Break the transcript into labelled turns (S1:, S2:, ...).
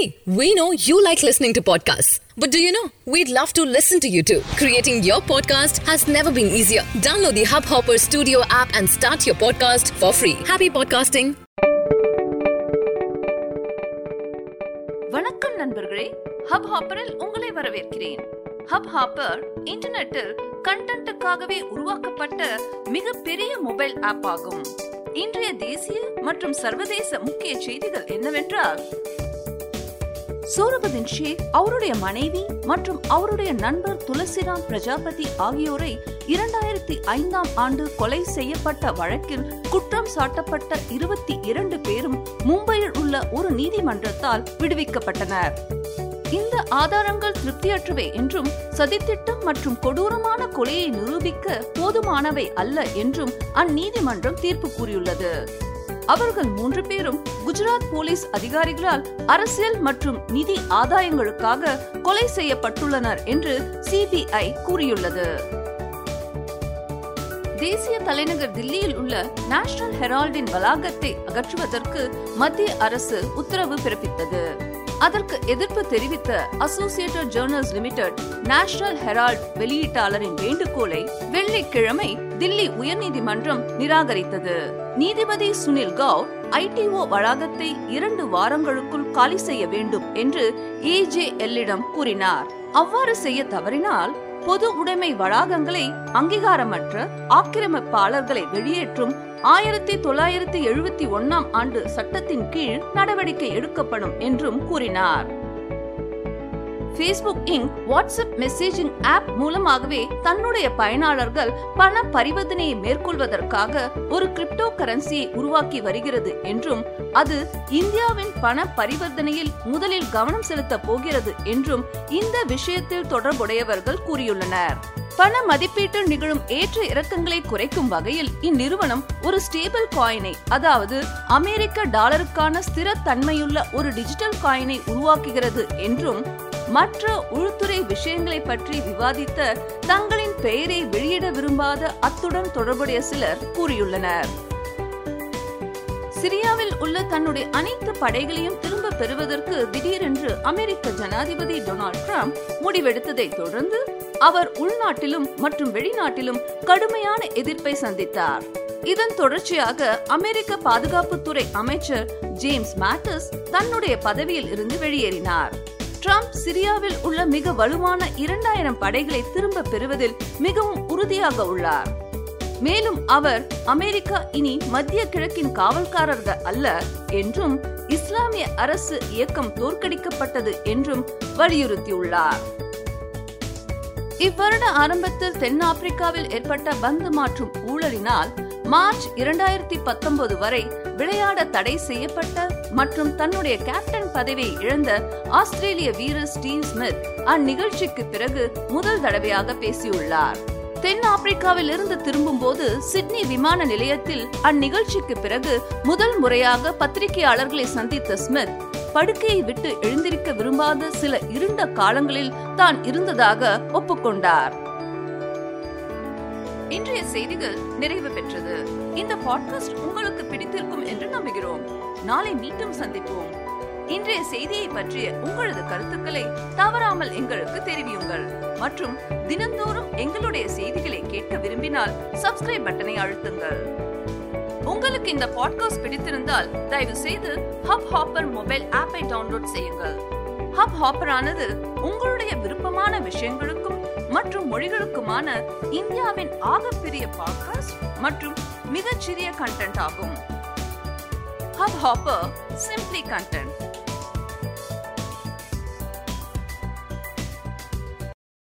S1: Hey, we know you like listening to podcasts. But do you know? We'd love to listen to you too. Creating your podcast has never been easier. Download the Hubhopper Studio app and start your podcast for free. Happy podcasting.
S2: வணக்கம் நண்பர்களே hub ஹாப்பரில் உங்களை வரவேற்கிறேன் hub hopper இன்டர்நெட்டில் கண்டென்ட்டுக்காகவே உருவாக்கப்பட்ட மிகப்பெரிய mobile app ஆகும் இன்றைய தேசிய மற்றும் சர்வதேச முக்கிய செய்திகள் என்னவென்றால் சூரபதின் ஷேக் அவருடைய மனைவி மற்றும் அவருடைய நண்பர் துளசிராம் பிரஜாபதி ஆகியோரை இரண்டாயிரத்தி ஐந்தாம் ஆண்டு கொலை செய்யப்பட்ட வழக்கில் குற்றம் சாட்டப்பட்ட இருபத்தி இரண்டு பேரும் மும்பையில் உள்ள ஒரு நீதிமன்றத்தால் விடுவிக்கப்பட்டனர். இந்த ஆதாரங்கள் திருப்தியற்றவை என்றும் சதித்திட்டம் மற்றும் கொடூரமான கொலையை நிரூபிக்க போதுமானவை அல்ல என்றும் அந்நீதிமன்றம் தீர்ப்பு கூறியுள்ளது. அவர்கள் மூன்று பேரும் குஜராத் போலீஸ் அதிகாரிகளால் அரசியல் மற்றும் நிதி ஆதாயங்களுக்காக கொலை செய்யப்பட்டுள்ளனர் என்று சிபிஐ கூறியுள்ளது. தேசிய தலைநகர் தில்லியில் உள்ள நேஷனல் ஹெரால்டின் வளாகத்தை அகற்றுவதற்கு மத்திய அரசு உத்தரவு பிறப்பித்தது. அதற்கு எதிர்ப்பு தெரிவித்த Associated Journals Limited National Herald வெளியீட்டாளரின் வேண்டுகோளை வெள்ளிக்கிழமை தில்லி உயர்நீதிமன்றம் நிராகரித்தது. நீதிபதி சுனில் கவுர் ஐடிஓ வளாகத்தை இரண்டு வாரங்களுக்குள் காலி செய்ய வேண்டும் என்று ஏஜேஎல்லிடம் கூறினார். அவ்வாறு செய்ய தவறினால் பொது உடைமை வளாகங்களை அங்கீகாரமற்ற ஆக்கிரமிப்பாளர்களை வெளியேற்றும் ஆயிரத்தி தொள்ளாயிரத்தி எழுபத்தி ஒன்னாம் ஆண்டு சட்டத்தின் கீழ் நடவடிக்கை எடுக்கப்படும் என்றும் கூறினார். Facebook Inc WhatsApp messaging app மூலமாகவே தன்னுடைய பயனாளர்கள் பண பரிவர்த்தனையை மேற்கொள்வதற்காக ஒரு கிரிப்டோ கரன்சியை உருவாக்கி வருகிறது என்றும் அது இந்தியாவின் பண பரிவர்த்தனையில் முதலில் கவனம் செலுத்த போகிறது என்றும் இந்த விஷயத்தில் தொடர்புடையவர்கள் கூறியுள்ளனர். பண மதிப்பீட்டில் நிகழும் ஏற்ற இறக்கங்களை குறைக்கும் வகையில் இந்நிறுவனம் ஒரு ஸ்டேபிள் காயினை அதாவது அமெரிக்க டாலருக்கான ஸ்திரத்தன்மையுள்ள ஒரு டிஜிட்டல் காயினை உருவாக்குகிறது என்றும் மற்ற உள்துறை விஷயங்களை பற்றி விவாதித்த தங்களின் பெயரை வெளியிட விரும்பாத அத்துடன் தொடர்புடைய சிலர் கூறியுள்ளனர். சிரியாவில் உள்ள தன்னுடைய அனைத்து படைகளையும் திரும்ப பெறுவதற்கு திடீரென்று அமெரிக்க ஜனாதிபதி டொனால்ட் ட்ரம்ப் முடிவெடுத்ததை தொடர்ந்து அவர் உள்நாட்டிலும் மற்றும் வெளிநாட்டிலும் கடுமையான எதிர்ப்பை சந்தித்தார். இதன் தொடர்ச்சியாக அமெரிக்க பாதுகாப்புத்துறை அமைச்சர் ஜேம்ஸ் மேட்டஸ் தன்னுடைய பதவியில் இருந்து வெளியேறினார். ட்ரம்ப் சிரியாவில் உள்ள மிக வலுவான இரண்டாயிரம் படைகளை திரும்ப பெறுவதில் மிகவும் உறுதியாக உள்ளார். மேலும் அவர் அமெரிக்கா இனி மத்திய கிழக்கின் காவல்காரர்கள் அல்ல என்றும் இஸ்லாமிய அரசு இயக்கம் தோற்கடிக்கப்பட்டது என்றும் வலியுறுத்தியுள்ளார். இவ்வருட ஆரம்பத்தில் தென்னாப்பிரிக்காவில் ஏற்பட்ட பந்து மாற்றும் ஊழலினால் மார்ச் இரண்டாயிரத்தி பத்தொன்பது வரை விளையாட தடை செய்யப்பட்ட மற்றும் தன்னுடைய கேப்டன் பதவியை இழந்த ஆஸ்திரேலிய வீரர் ஸ்டீவ் ஸ்மித் அந்நிகழ்ச்சிக்கு பிறகு முதல் தடவையாக பேசியுள்ளார். தென் ஆப்பிரிக்காவில் இருந்து திரும்பும் போது சிட்னி விமான நிலையத்தில் அந்நிகழ்ச்சிக்கு பிறகு முதல் முறையாக பத்திரிகையாளர்களை சந்தித்த ஸ்மித் படுக்கையை விட்டு எழுந்திருக்க விரும்பாத சில இருண்ட காலங்களில் தான் இருந்ததாக ஒப்புக்கொண்டார். இன்றைய செய்திகள் நிறைவு பெற்றது. இந்த பாட்காஸ்ட் உங்களுக்கு பிடித்திருக்கும் என்று நம்புகிறோம். நாளை மீண்டும் சந்திப்போம். இன்றைய செய்தியை பற்றிய உங்களது கருத்துக்களை தவறாமல் எங்களுக்கு தெரிவியுங்கள். மற்றும் தினந்தோறும் எங்களுடைய செய்திகளை கேட்க விரும்பினால் சப்ஸ்கிரைப் பட்டனை அழுத்துங்கள். உங்களுக்கு இந்த பாட்காஸ்ட் பிடித்திருந்தால் தயவு செய்து ஹப் ஹாப்பர் மொபைல் ஆப்பை டவுன்லோட் செய்யுங்கள். ஹப் ஹாப்பர் ஆனது உங்களுடைய விருப்பமான விஷயங்களுக்கும் மற்றும் மொழிகளுக்குமான இந்தியாவின் ஆகப்பெரிய பாட்காஸ்ட் மற்றும் மிகச்சிறிய கண்டென்ட் ஆகும். Hub hopper simply content